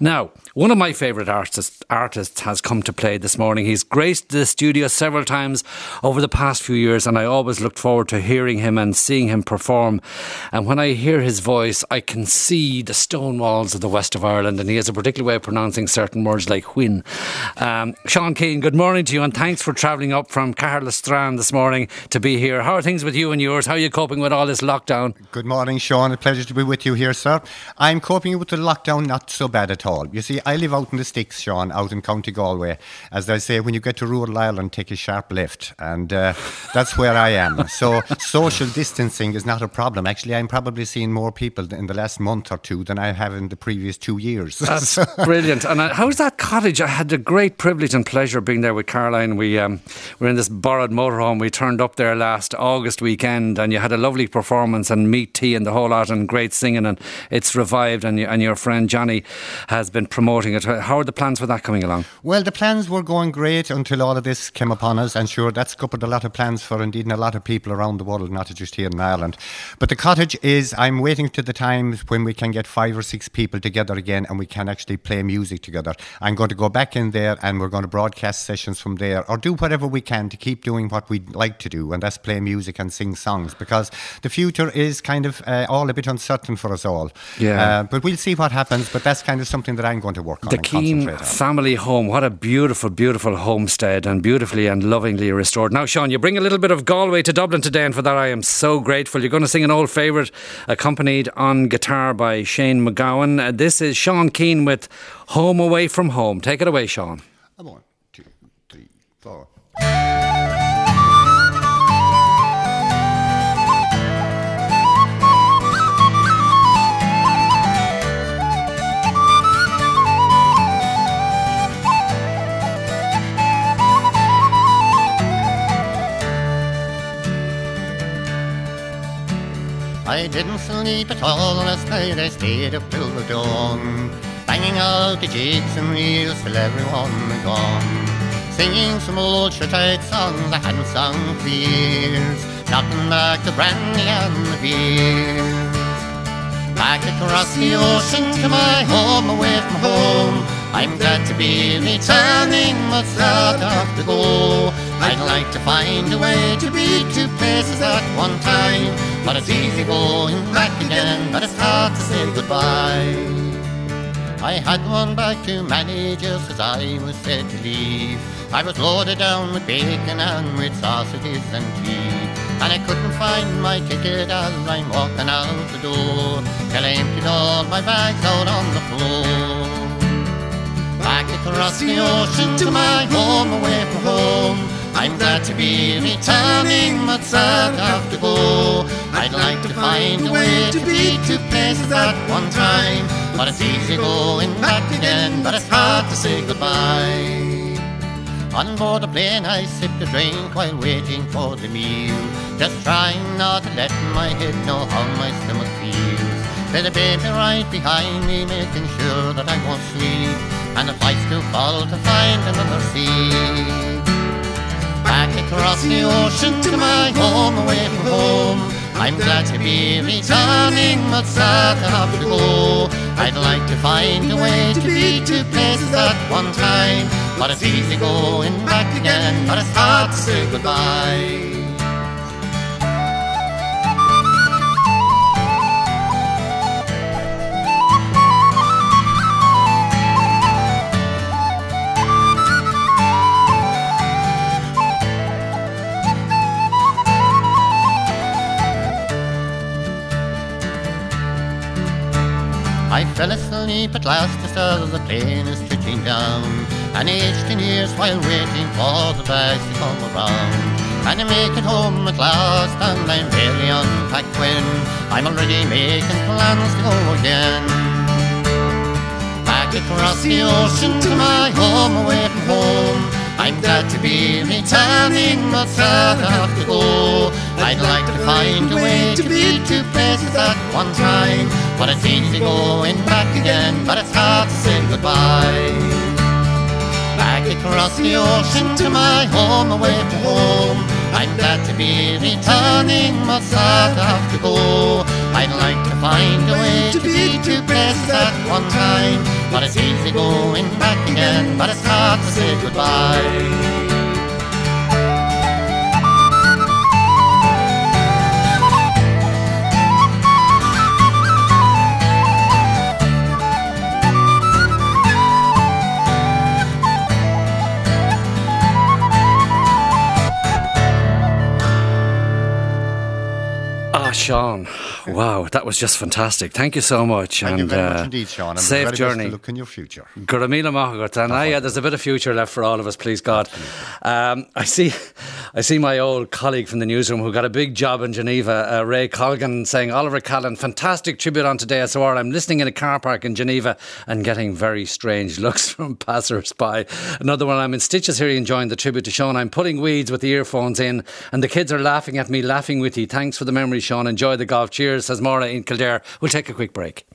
Now, one of my favourite artists, artists has come to play this morning. He's graced the studio several times over the past few years, and I always looked forward to hearing him and seeing him perform. And when I hear his voice, I can see the stone walls of the west of Ireland, and he has a particular way of pronouncing certain words like whin. Um, Sean Keane, good morning to you, and thanks for travelling up from Strand this morning to be here. How are things with you and yours? How are you coping with all this lockdown? Good morning, Sean. A pleasure to be with you here, sir. I'm coping with the lockdown not so bad at all. You see, I live out in the sticks, Sean, out in County Galway. As they say, when you get to rural Ireland, take a sharp left, and uh, that's where I am. So social distancing is not a problem. Actually, I'm probably seeing more people in the last month or two than I have in the previous two years. That's brilliant. And uh, how's that cottage? I had the great privilege and pleasure of being there with Caroline. We um, were in this borrowed motorhome. We turned up there last August weekend, and you had a lovely performance and meat tea and the whole lot, and great singing. And it's revived, and, you, and your friend Johnny has been promoting it. How are the plans for that coming along? Well, the plans were going great until all of this came upon us, and sure, that's coupled a lot of plans for indeed a lot of people around the world, not just here in Ireland. But the cottage is, I'm waiting to the times when we can get five or six people together again and we can actually play music together. I'm going to go back in there and we're going to broadcast sessions from there or do whatever we can to keep doing what we'd like to do, and that's play music and sing songs because the future is kind of uh, all a bit uncertain for us all. Yeah. Uh, but we'll see what happens, but that's kind of something that I'm going to work on. The Keane family home. What a beautiful, beautiful homestead and beautifully and lovingly restored. Now, Sean, you bring a little bit of Galway to Dublin today, and for that I am so grateful. You're going to sing an old favourite accompanied on guitar by Shane MacGowan. Uh, this is Sean Keane with Home Away from Home. Take it away, Sean. One, two, three, four. I didn't sleep at all last night, I stayed up till the dawn, banging out the jigs and reels till everyone gone. Singing some old short-eyed songs I hadn't sung for years, knocking back the brandy and the beers. Back across the ocean to my home, away from home, I'm glad to be returning, but sad to go. I'd like to find a way to be two places at one time, but it's easy going back again, but it's hard to say goodbye. I had one back to manage just as I was set to leave. I was loaded down with bacon and with sausages and tea. And I couldn't find my ticket as I'm walking out the door. Till I emptied all my bags out on the floor. Back across the ocean to my home, away from home. I'm glad to be returning, but sad to have to go. I'd like to find a way to be two places at one time. But it's easy going back again, but it's hard to say goodbye. On board the plane, I sipped a drink while waiting for the meal. Just trying not to let my head know how my stomach feels. There's a baby right behind me, making sure that I won't sleep. And the flight's too full to find another seat. Back across the ocean to my home, away from home. I'm glad to be returning, but sad to have to go. I'd like to find a way to be two places at one time. But it's easy going back again, but it's hard to say goodbye. I fell asleep at last as the plane is touching down And aged in years while waiting for the bags to come around And I make it home at last and I'm barely unpacked when I'm already making plans to go again Back across the ocean to my home away from home I'm glad to be returning, but sad I have to go. I'd like to find a way to be two places at one time. But it's easy going back again, but it's hard to say goodbye. Back across the ocean to my home, away from home. I'm glad to be returning, but sad I have to go. I'd like to find a way to be two places at one time. But it's easy going back again, but it's not to say goodbye. Sean. Wow, that was just fantastic. Thank you so much. Thank and, you very uh, much indeed, Sean. And safe journey. Luck in your future. Guramila Mahagat. And uh, yeah, there's a bit of future left for all of us, please God. Um, I see I see my old colleague from the newsroom who got a big job in Geneva, uh, Ray Colgan, saying, Oliver Callan, fantastic tribute on today SOR. I'm listening in a car park in Geneva and getting very strange looks from passers by. Another one, I'm in Stitches here enjoying the tribute to Sean. I'm putting weeds with the earphones in and the kids are laughing at me, laughing with you. Thanks for the memory, Sean. Enjoy the golf. Cheers, says Maura in Kildare. We'll take a quick break.